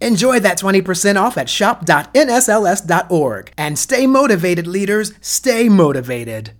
Enjoy that 20% off at shop.nsls.org. And stay motivated, leaders. Stay motivated.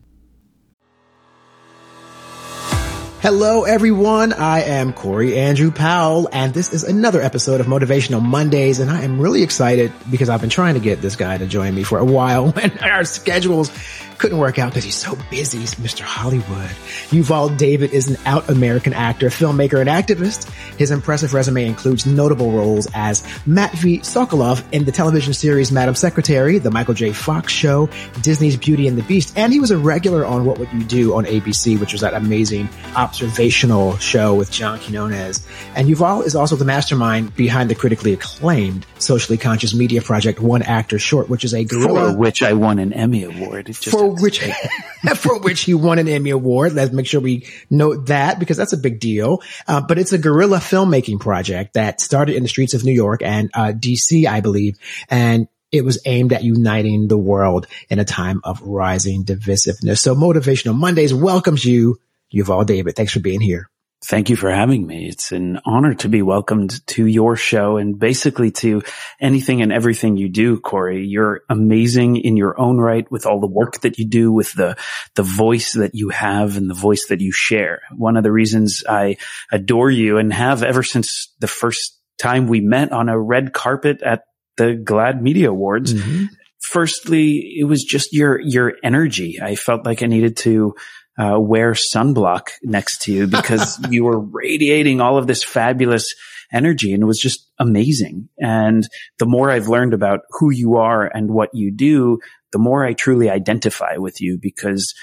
Hello, everyone. I am Corey Andrew Powell, and this is another episode of Motivational Mondays. And I am really excited because I've been trying to get this guy to join me for a while and our schedules couldn't work out because he's so busy. He's Mr. Hollywood. Yuval David is an out American actor, filmmaker, and activist. His impressive resume includes notable roles as Matvey Sokolov in the television series Madam Secretary, The Michael J. Fox Show, Disney's Beauty and the Beast, and he was a regular on What Would You Do on ABC, which was that amazing observational show with John Quinones. And Yuval is also the mastermind behind the critically acclaimed socially conscious media project One Actor Short, which is a guerrilla. For which I won an Emmy Award. Just for which for which he won an Emmy Award. Let's make sure we note that because that's a big deal. Uh, but it's a guerrilla filmmaking project that started in the streets of New York and uh, DC, I believe, and it was aimed at uniting the world in a time of rising divisiveness. So Motivational Mondays welcomes you, Yuval David. Thanks for being here. Thank you for having me. It's an honor to be welcomed to your show and basically to anything and everything you do, Corey. You're amazing in your own right with all the work that you do, with the, the voice that you have and the voice that you share. One of the reasons I adore you and have ever since the first time we met on a red carpet at the GLAAD Media Awards. Mm-hmm. Firstly, it was just your, your energy. I felt like I needed to uh, wear sunblock next to you because you were radiating all of this fabulous energy and it was just amazing. And the more I've learned about who you are and what you do, the more I truly identify with you because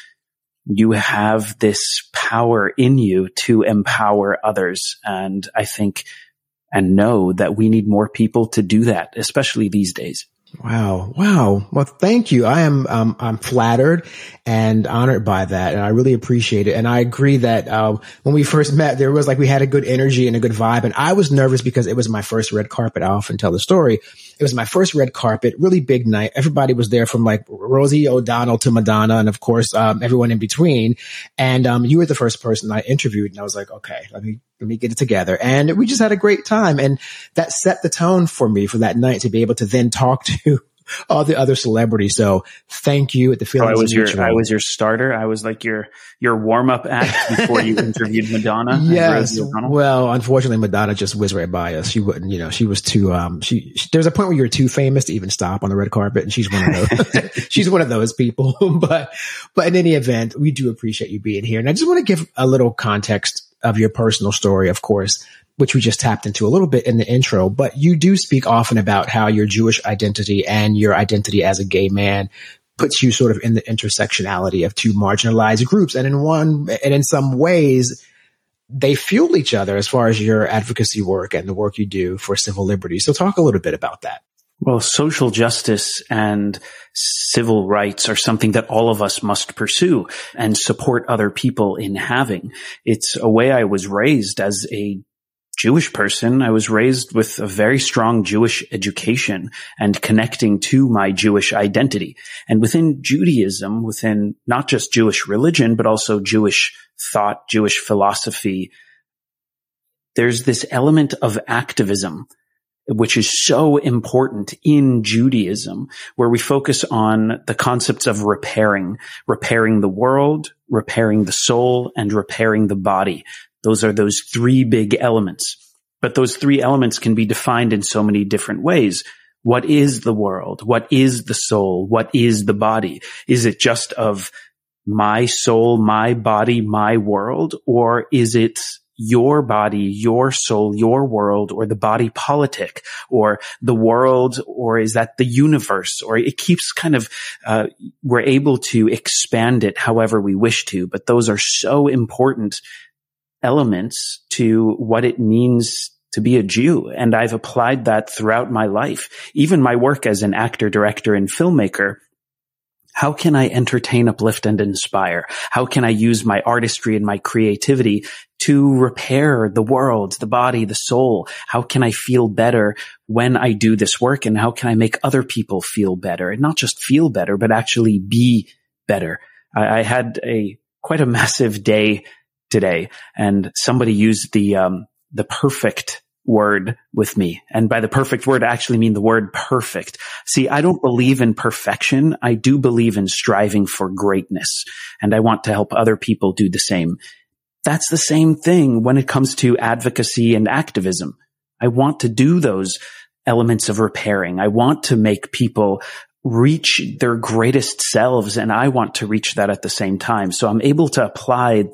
you have this power in you to empower others. And I think and know that we need more people to do that, especially these days. Wow. Wow. Well, thank you. I am, um, I'm flattered and honored by that. And I really appreciate it. And I agree that, uh, when we first met, there was like, we had a good energy and a good vibe. And I was nervous because it was my first red carpet. I often tell the story. It was my first red carpet, really big night. Everybody was there from like Rosie O'Donnell to Madonna. And of course, um, everyone in between. And, um, you were the first person I interviewed. And I was like, okay, let me, let me get it together. And we just had a great time. And that set the tone for me for that night to be able to then talk to all the other celebrities. So thank you at the feeling. Oh, I was your, I was your starter. I was like your, your warm up act before you interviewed Madonna. Yes. Well, unfortunately, Madonna just whizzed right by us. She wouldn't, you know, she was too, um, she, she there's a point where you're too famous to even stop on the red carpet. And she's one of those, she's one of those people. but, but in any event, we do appreciate you being here. And I just want to give a little context of your personal story, of course, which we just tapped into a little bit in the intro, but you do speak often about how your Jewish identity and your identity as a gay man puts you sort of in the intersectionality of two marginalized groups. And in one, and in some ways, they fuel each other as far as your advocacy work and the work you do for civil liberties. So talk a little bit about that. Well, social justice and civil rights are something that all of us must pursue and support other people in having. It's a way I was raised as a Jewish person. I was raised with a very strong Jewish education and connecting to my Jewish identity. And within Judaism, within not just Jewish religion, but also Jewish thought, Jewish philosophy, there's this element of activism which is so important in Judaism, where we focus on the concepts of repairing, repairing the world, repairing the soul, and repairing the body. Those are those three big elements. But those three elements can be defined in so many different ways. What is the world? What is the soul? What is the body? Is it just of my soul, my body, my world? Or is it your body, your soul, your world, or the body politic, or the world, or is that the universe? Or it keeps kind of, uh, we're able to expand it however we wish to, but those are so important elements to what it means to be a Jew. And I've applied that throughout my life. Even my work as an actor, director, and filmmaker. How can I entertain, uplift, and inspire? How can I use my artistry and my creativity to repair the world, the body, the soul? How can I feel better when I do this work? And how can I make other people feel better? And not just feel better, but actually be better. I, I had a quite a massive day today and somebody used the, um, the perfect word with me. And by the perfect word, I actually mean the word perfect. See, I don't believe in perfection. I do believe in striving for greatness and I want to help other people do the same. That's the same thing when it comes to advocacy and activism. I want to do those elements of repairing. I want to make people reach their greatest selves and I want to reach that at the same time. So I'm able to apply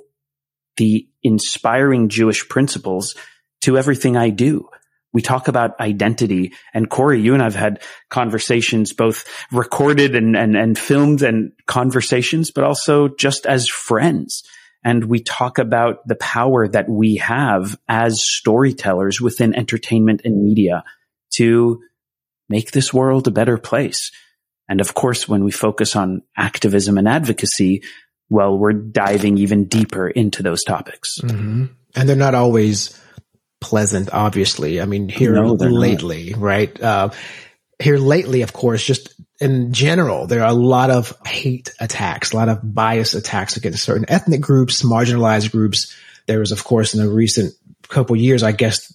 the inspiring Jewish principles to everything I do. We talk about identity and Corey, you and I've had conversations, both recorded and, and, and filmed and conversations, but also just as friends. And we talk about the power that we have as storytellers within entertainment and media to make this world a better place. And of course, when we focus on activism and advocacy, well, we're diving even deeper into those topics. Mm-hmm. And they're not always pleasant, obviously. I mean, here no, lately, not. right? Uh, here lately, of course, just in general, there are a lot of hate attacks, a lot of bias attacks against certain ethnic groups, marginalized groups. There was, of course, in the recent couple years, I guess,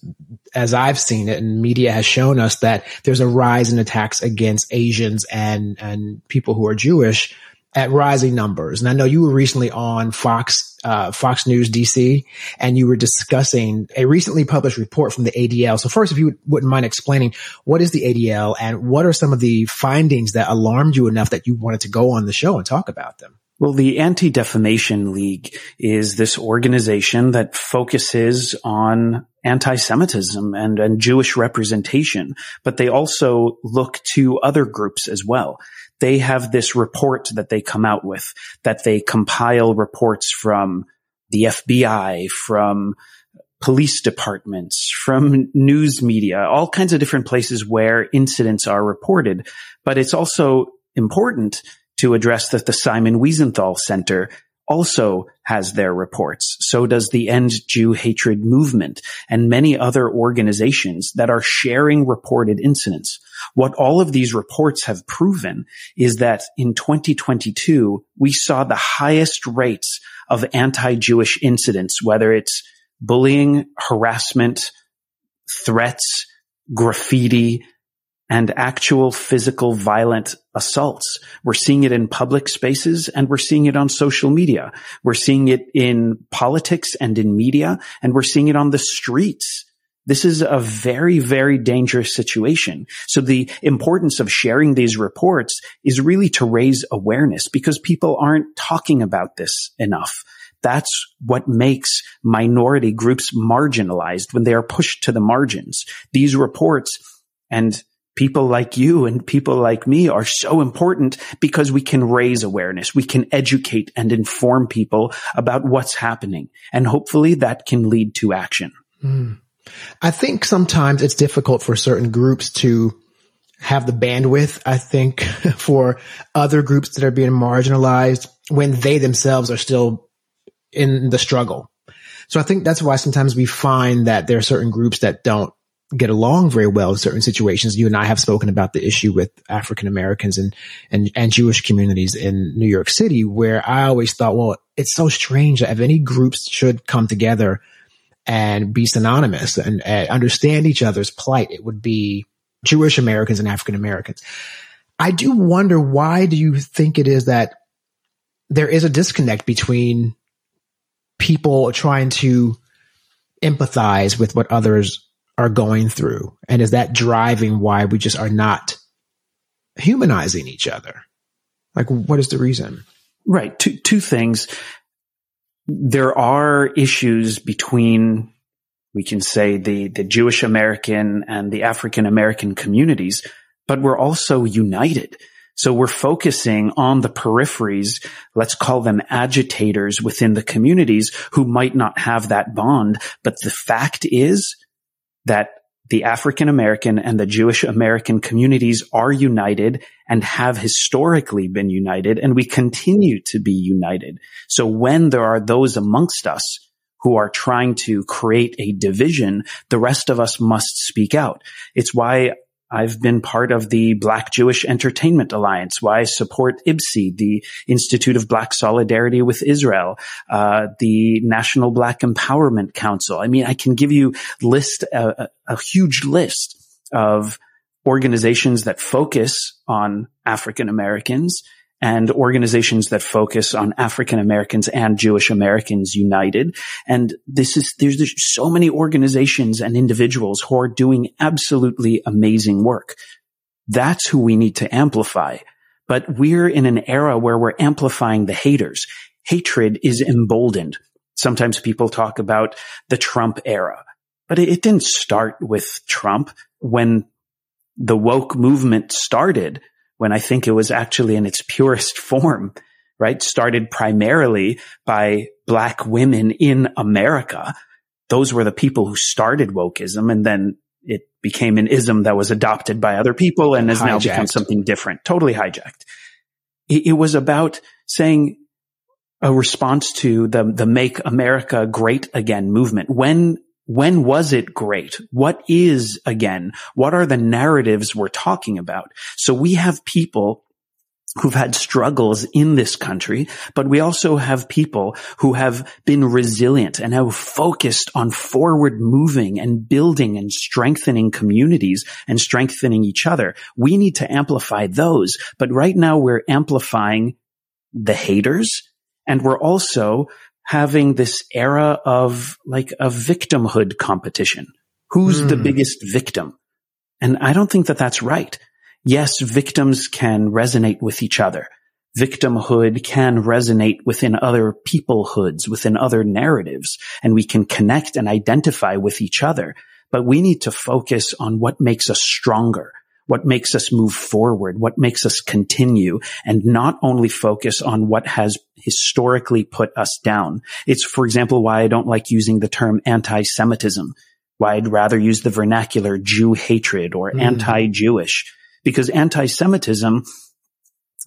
as I've seen it and media has shown us that there's a rise in attacks against Asians and, and people who are Jewish at rising numbers. And I know you were recently on Fox, uh, Fox News DC, and you were discussing a recently published report from the ADL. So first, if you would, not mind explaining what is the ADL and what are some of the findings that alarmed you enough that you wanted to go on the show and talk about them? Well, the Anti-Defamation League is this organization that focuses on anti-Semitism and, and Jewish representation, but they also look to other groups as well they have this report that they come out with, that they compile reports from the FBI, from police departments, from news media, all kinds of different places where incidents are reported. But it's also important to address that the Simon Wiesenthal Center also has their reports. So does the End Jew Hatred Movement and many other organizations that are sharing reported incidents. What all of these reports have proven is that in 2022, we saw the highest rates of anti-Jewish incidents, whether it's bullying, harassment, threats, graffiti, and actual physical violent assaults. We're seeing it in public spaces and we're seeing it on social media. We're seeing it in politics and in media and we're seeing it on the streets. This is a very, very dangerous situation. So the importance of sharing these reports is really to raise awareness because people aren't talking about this enough. That's what makes minority groups marginalized when they are pushed to the margins. These reports and people like you and people like me are so important because we can raise awareness. We can educate and inform people about what's happening. And hopefully that can lead to action. Mm. I think sometimes it's difficult for certain groups to have the bandwidth, I think, for other groups that are being marginalized when they themselves are still in the struggle. So I think that's why sometimes we find that there are certain groups that don't get along very well in certain situations. You and I have spoken about the issue with African Americans and, and, and Jewish communities in New York City, where I always thought, well, it's so strange that if any groups should come together and be synonymous and, and understand each other's plight, it would be Jewish Americans and African Americans. I do wonder why do you think it is that there is a disconnect between people trying to empathize with what others are going through? And is that driving why we just are not humanizing each other? Like, what is the reason? Right. Two, two things. There are issues between, we can say the, the Jewish American and the African American communities, but we're also united. So we're focusing on the peripheries. Let's call them agitators within the communities who might not have that bond. But the fact is that the African American and the Jewish American communities are united and have historically been united and we continue to be united. So when there are those amongst us who are trying to create a division, the rest of us must speak out. It's why I've been part of the Black Jewish Entertainment Alliance, why I support IBSI, the Institute of Black Solidarity with Israel, uh, the National Black Empowerment Council. I mean, I can give you list a, a huge list of organizations that focus on African Americans and organizations that focus on African Americans and Jewish Americans united. And this is, there's, there's so many organizations and individuals who are doing absolutely amazing work. That's who we need to amplify. But we're in an era where we're amplifying the haters. Hatred is emboldened. Sometimes people talk about the Trump era, but it, it didn't start with Trump. When the woke movement started, when I think it was actually in its purest form, right? Started primarily by black women in America. Those were the people who started wokeism and then it became an ism that was adopted by other people and has hijacked. now become something different, totally hijacked. It, it was about saying a response to the, the make America great again movement. When when was it great? What is again? What are the narratives we're talking about? So we have people who've had struggles in this country, but we also have people who have been resilient and have focused on forward moving and building and strengthening communities and strengthening each other. We need to amplify those. But right now we're amplifying the haters and we're also having this era of like a victimhood competition. Who's mm. the hmm. biggest victim? And I don't think that that's right. Yes, victims can resonate with each other. Victimhood can resonate within other peoplehoods, within other narratives, and we can connect and identify with each other. But we need to focus on what makes us stronger, what makes us move forward, what makes us continue and not only focus on what has historically put us down. It's, for example, why I don't like using the term anti-Semitism, why I'd rather use the vernacular Jew hatred or mm. anti-Jewish because anti-Semitism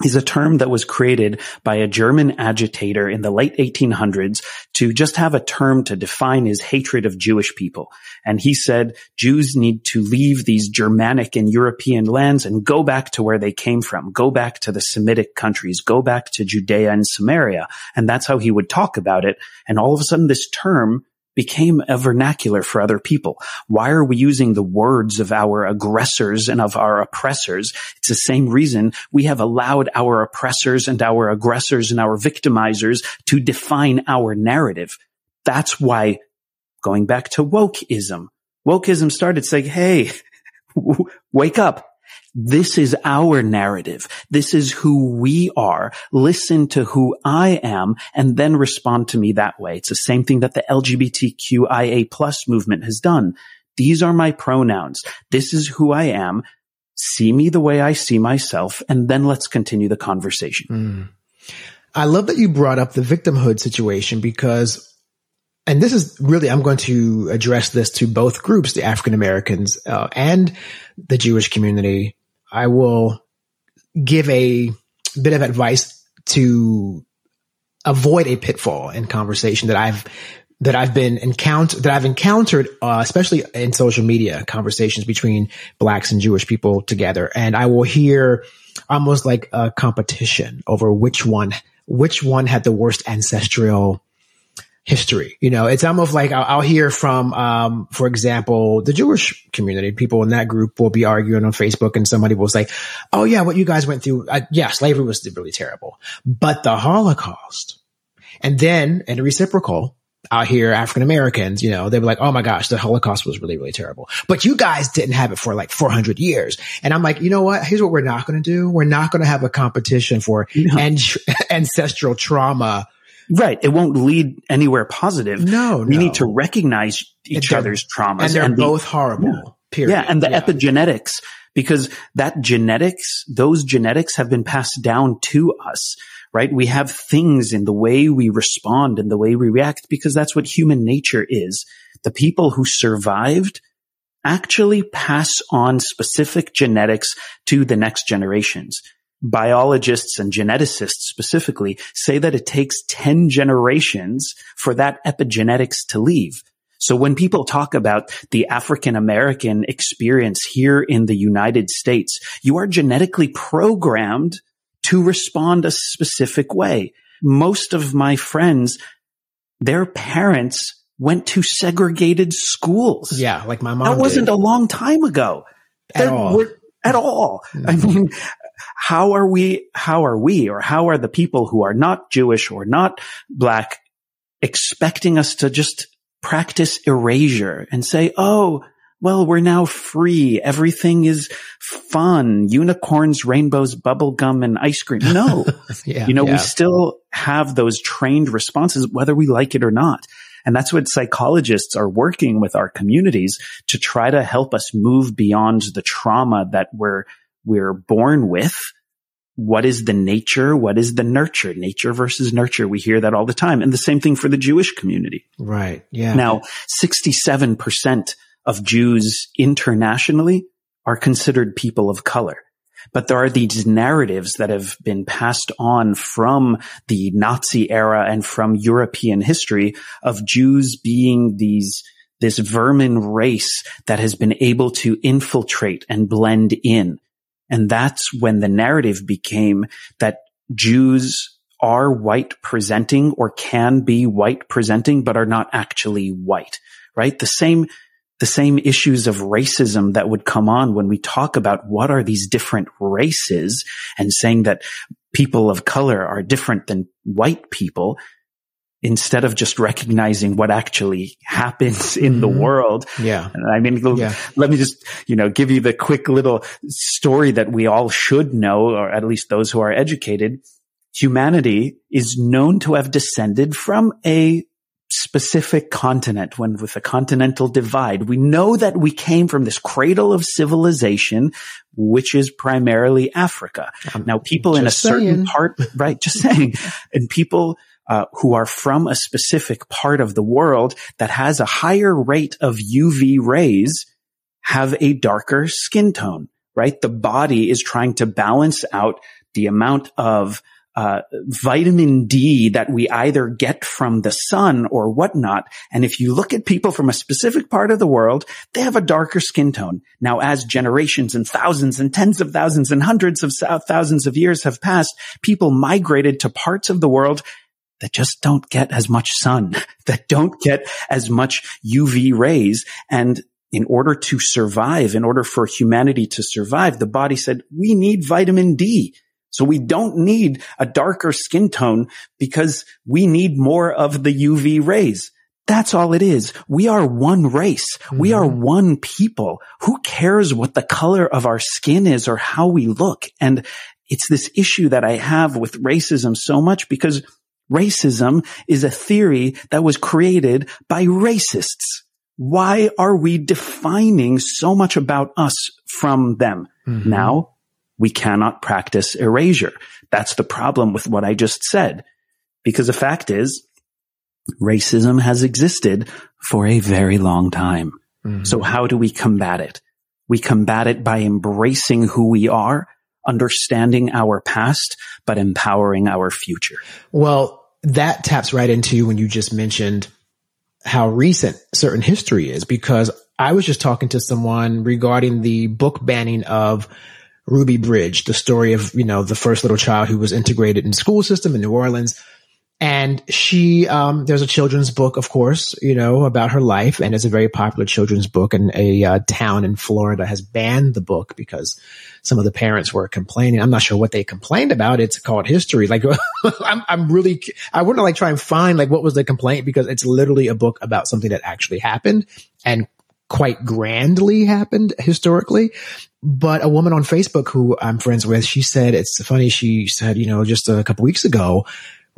is a term that was created by a German agitator in the late 1800s to just have a term to define his hatred of Jewish people. And he said Jews need to leave these Germanic and European lands and go back to where they came from, go back to the Semitic countries, go back to Judea and Samaria. And that's how he would talk about it. And all of a sudden this term became a vernacular for other people. Why are we using the words of our aggressors and of our oppressors? It's the same reason we have allowed our oppressors and our aggressors and our victimizers to define our narrative. That's why going back to wokeism, wokeism started saying, Hey, wake up. This is our narrative. This is who we are. Listen to who I am and then respond to me that way. It's the same thing that the LGBTQIA plus movement has done. These are my pronouns. This is who I am. See me the way I see myself. And then let's continue the conversation. Mm. I love that you brought up the victimhood situation because and this is really, I'm going to address this to both groups, the African Americans uh, and the Jewish community. I will give a bit of advice to avoid a pitfall in conversation that I've that I've been encountered that I've encountered, uh, especially in social media conversations between blacks and Jewish people together, and I will hear almost like a competition over which one which one had the worst ancestral history. You know, it's almost like I'll, I'll hear from, um, for example, the Jewish community. People in that group will be arguing on Facebook, and somebody will say, "Oh yeah, what you guys went through, uh, yeah, slavery was really terrible, but the Holocaust." And then, in reciprocal, I'll hear African Americans, you know, they were like, "Oh my gosh, the Holocaust was really, really terrible," but you guys didn't have it for like 400 years. And I'm like, you know what? Here's what we're not going to do. We're not going to have a competition for no. an- ancestral trauma Right. It won't lead anywhere positive. No, we no. need to recognize each other's traumas. And they're and both the, horrible. Yeah. Period. Yeah. And the yeah. epigenetics, because that genetics, those genetics have been passed down to us, right? We have things in the way we respond and the way we react because that's what human nature is. The people who survived actually pass on specific genetics to the next generations. Biologists and geneticists specifically say that it takes 10 generations for that epigenetics to leave. So when people talk about the African American experience here in the United States, you are genetically programmed to respond a specific way. Most of my friends, their parents went to segregated schools. Yeah, like my mom. That wasn't did. a long time ago. At all. At all. I Mhm. mean, how are we, how are we, or how are the people who are not Jewish or not black expecting us to just practice erasure and say, oh, well, we're now free. Everything is fun. Unicorns, rainbows, bubblegum, and ice cream. No. yeah, You know, yeah. we still have those trained responses, whether we like it or not. And that's what psychologists are working with our communities to try to help us move beyond the trauma that we're, we're born with. What is the nature? What is the nurture? Nature versus nurture. We hear that all the time. And the same thing for the Jewish community. right. Yeah. Now, 67% of Jews internationally are considered people of color. But there are these narratives that have been passed on from the Nazi era and from European history of Jews being these, this vermin race that has been able to infiltrate and blend in. And that's when the narrative became that Jews are white presenting or can be white presenting, but are not actually white, right? The same, the same issues of racism that would come on when we talk about what are these different races and saying that people of color are different than white people instead of just recognizing what actually happens in the Mhm. world. yeah. And I mean, Yeah. let me just, you know, give you the quick little story that we all should know, or at least those who are educated. Humanity is known to have descended from a specific continent when with a continental divide. We know that we came from this cradle of civilization, which is primarily Africa. Now, people in a certain saying. part, right? Just saying, and people uh, who are from a specific part of the world that has a higher rate of UV rays have a darker skin tone, right? The body is trying to balance out the amount of uh, vitamin D that we either get from the sun or whatnot. And if you look at people from a specific part of the world, they have a darker skin tone. Now, as generations and thousands and tens of thousands and hundreds of thousands of years have passed, people migrated to parts of the world that just don't get as much sun, that don't get as much UV rays. And in order to survive, in order for humanity to survive, the body said, we need vitamin D. So we don't need a darker skin tone because we need more of the UV rays. That's all it is. We are one race. We mm-hmm. are one people. Who cares what the color of our skin is or how we look? And it's this issue that I have with racism so much because racism is a theory that was created by racists. Why are we defining so much about us from them? Mhm. Now we cannot practice erasure. That's the problem with what I just said. Because the fact is, racism has existed for a very long time. Mhm. So how do we combat it? We combat it by embracing who we are, understanding our past, but empowering our future. Well, that taps right into when you just mentioned how recent certain history is, because I was just talking to someone regarding the book banning of Ruby Bridge, the story of, you know, the first little child who was integrated in the school system in New Orleans. And she, um, there's a children's book, of course, you know, about her life, and it's a very popular children's book. And a uh, town in Florida has banned the book because some of the parents were complaining. I'm not sure what they complained about. It's called history. Like, I'm, I'm really, I want to like try and find like what was the complaint because it's literally a book about something that actually happened and quite grandly happened historically. But a woman on Facebook who I'm friends with, she said, it's funny. She said, you know, just a couple weeks ago,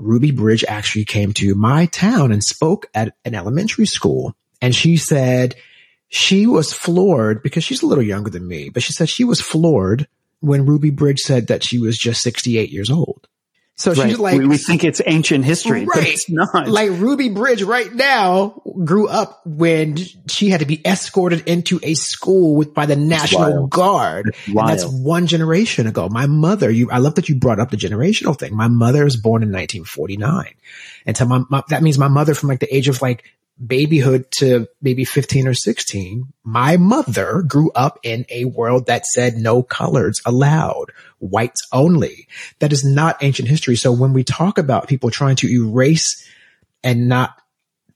Ruby Bridge actually came to my town and spoke at an elementary school. And she said she was floored because she's a little younger than me, but she said she was floored when Ruby Bridge said that she was just 68 years old. So Right. she's like, we, we think it's ancient history, but Right. it's not. like Ruby Bridge right now grew up when she had to be escorted into a school with by the National. Guard. And that's one generation ago. My mother, you, I love that you brought up the generational thing. My mother was born in 1949. And so my, my, that means my mother from like the age of like babyhood to maybe 15 or 16, my mother grew up in a world that said no colors allowed, whites only. That is not ancient history. So when we talk about people trying to erase and not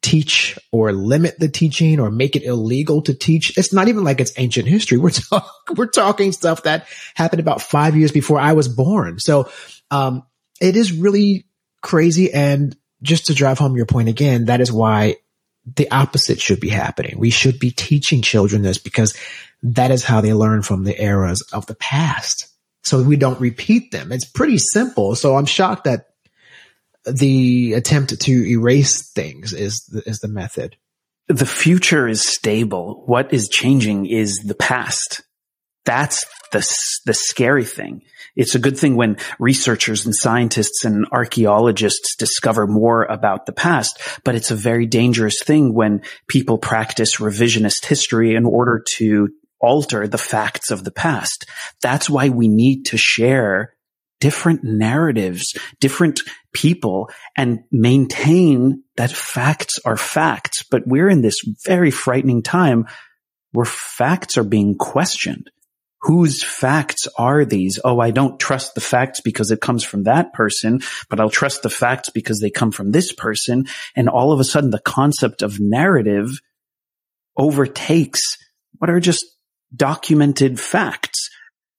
teach or limit the teaching or make it illegal to teach. It's not even like it's ancient history. We're talk, we're talking stuff that happened about five years before I was born. So, um, it is really crazy. And just to drive home your point again, that is why the opposite should be happening. We should be teaching children this because that is how they learn from the eras of the past. So we don't repeat them. It's pretty simple. So I'm shocked that the attempt to erase things is the, is the method. the future is stable. What is changing is the past. That's the, the scary thing. It's a good thing when researchers and scientists and archaeologists discover more about the past, but it's a very dangerous thing when people practice revisionist history in order to alter the facts of the past. That's why we need to share different narratives, different people and maintain that facts are facts. But we're in this very frightening time where facts are being questioned. Whose facts are these? Oh, I don't trust the facts because it comes from that person, but I'll trust the facts because they come from this person. And all of a sudden the concept of narrative overtakes what are just documented facts.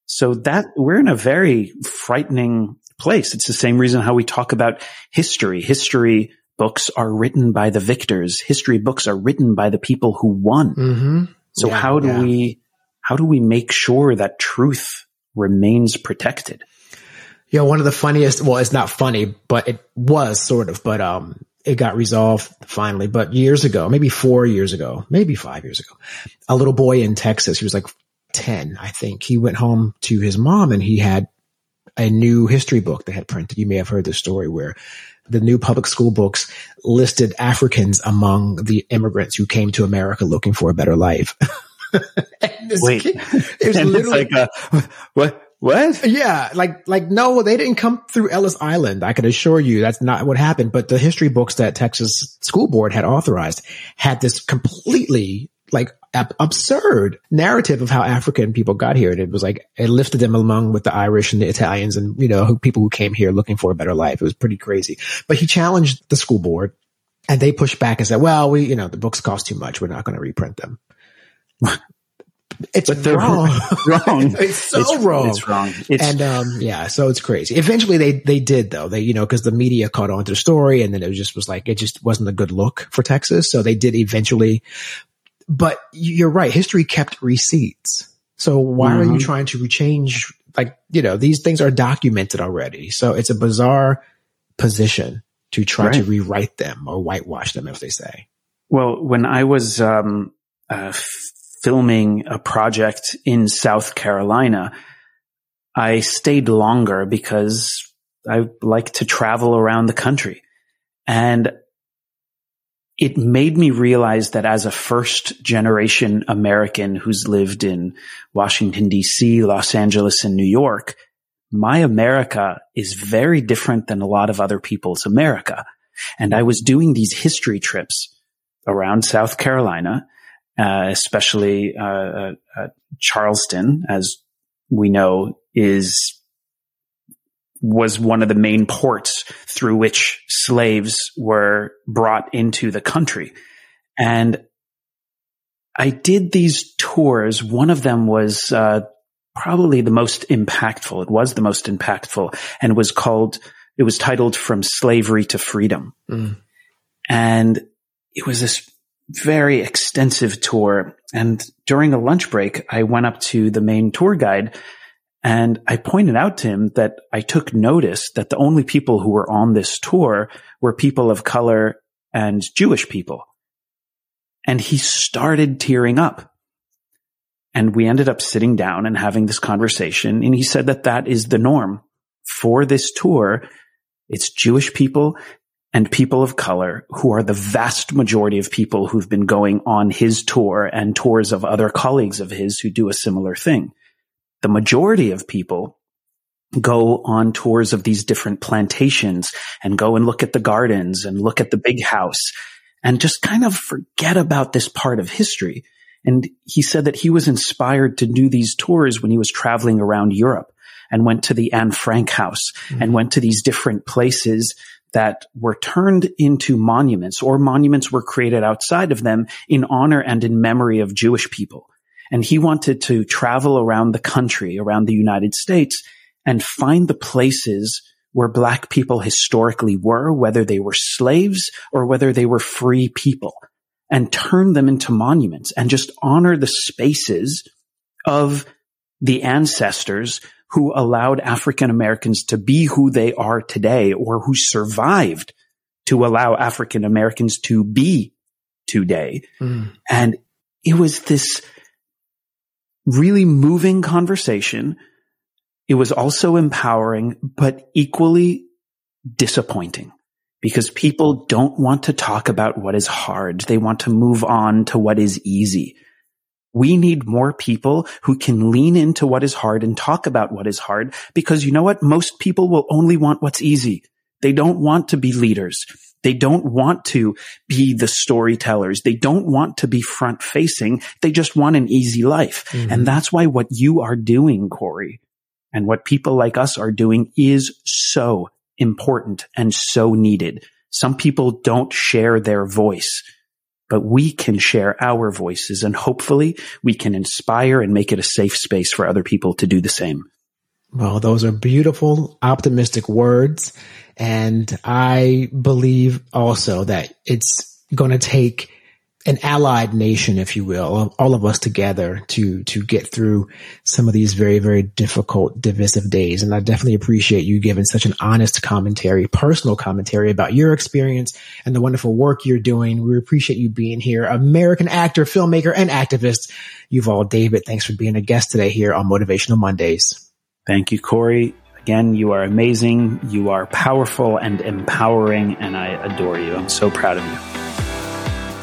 So that we're in a very frightening place. It's the same reason how we talk about history. History books are written by the victors. History books are written by the people who won. Mm-hmm. So Yeah, how do yeah. we, how do we make sure that truth remains protected? Yeah, one of the funniest. Well, it's not funny, but it was sort of. But um, it got resolved finally. But years ago, maybe four years ago, maybe five years ago, a little boy in Texas, he was like ten, I think. He went home to his mom, and he had a new history book that had printed. You may have heard the story where the new public school books listed Africans among the immigrants who came to America looking for a better life. and this Wait. kid- it was And literally like, uh, what, what? yeah, like like no, they didn't come through Ellis Island. I can assure you that's not what happened. But the history books that Texas School Board had authorized had this completely like ab- absurd narrative of how African people got here, and it was like it lifted them along with the Irish and the Italians and you know who, people who came here looking for a better life. It was pretty crazy. But he challenged the school board, and they pushed back and said, "Well, we you know the books cost too much. We're not going to reprint them." It's But they're wrong. wrong. it's so wrong. It's wrong. It's, And um, yeah, so it's crazy. Eventually, they they did though. They you know because the media caught on to the story, and then it was just was like it just wasn't a good look for Texas. So they did eventually. But you're right. History kept receipts. So why are you Mhm. trying to change? Like you know these things are documented already. So it's a bizarre position to try to rewrite them or whitewash them, as they say. Well, when I was um, uh, filming a project in South Carolina, I stayed longer because I like to travel around the country. And it made me realize that as a first generation American who's lived in Washington, DC, Los Angeles, and New York, my America is very different than a lot of other people's America. And I was doing these history trips around South Carolina, uh, especially uh, uh, uh, Charleston, as we know, is was one of the main ports through which slaves were brought into the country. And I did these tours. One of them was uh, probably the most impactful. It was the most impactful and was called, it was titled From Slavery to Freedom. Mm. And it was this very extensive tour. And during a lunch break, I went up to the main tour guide and I pointed out to him that I took notice that the only people who were on this tour were people of color and Jewish people. And he started tearing up. And we ended up sitting down and having this conversation. And he said that that is the norm for this tour It's Jewish people and people of color who are the vast majority of people who've been going on his tour and tours of other colleagues of his who do a similar thing. The majority of people go on tours of these different plantations and go and look at the gardens and look at the big house and just kind of forget about this part of history. And he said that he was inspired to do these tours when he was traveling around Europe and went to the Anne Frank house mm-hmm. and went to these different places that were turned into monuments or monuments were created outside of them in honor and in memory of Jewish people. And he wanted to travel around the country, around the United States and find the places where black people historically were, whether they were slaves or whether they were free people and turn them into monuments and just honor the spaces of the ancestors who allowed African Americans to be who they are today or who survived to allow African Americans to be today. Mm. And it was this really moving conversation. It was also empowering, but equally disappointing because people don't want to talk about what is hard. They want to move on to what is easy. We need more people who can lean into what is hard and talk about what is hard because you know what? Most people will only want what's easy. They don't want to be leaders. They don't want to be the storytellers. They don't want to be front facing. They just want an easy life. Mm-hmm. And that's why what you are doing, Corey, and what people like us are doing is so important and so needed. Some people don't share their voice but we can share our voices and hopefully we can inspire and make it a safe space for other people to do the same. Well, those are beautiful, optimistic words. And I believe also that it's going to take an allied nation, if you will, all of us together to, to get through some of these very, very difficult, divisive days. And I definitely appreciate you giving such an honest commentary, personal commentary about your experience and the wonderful work you're doing. We appreciate you being here. American actor, filmmaker, and activist, Yuval David. Thanks for being a guest today here on Motivational Mondays. Thank you, Corey. Again, you are amazing. You are powerful and empowering, and I adore you. I'm so proud of you.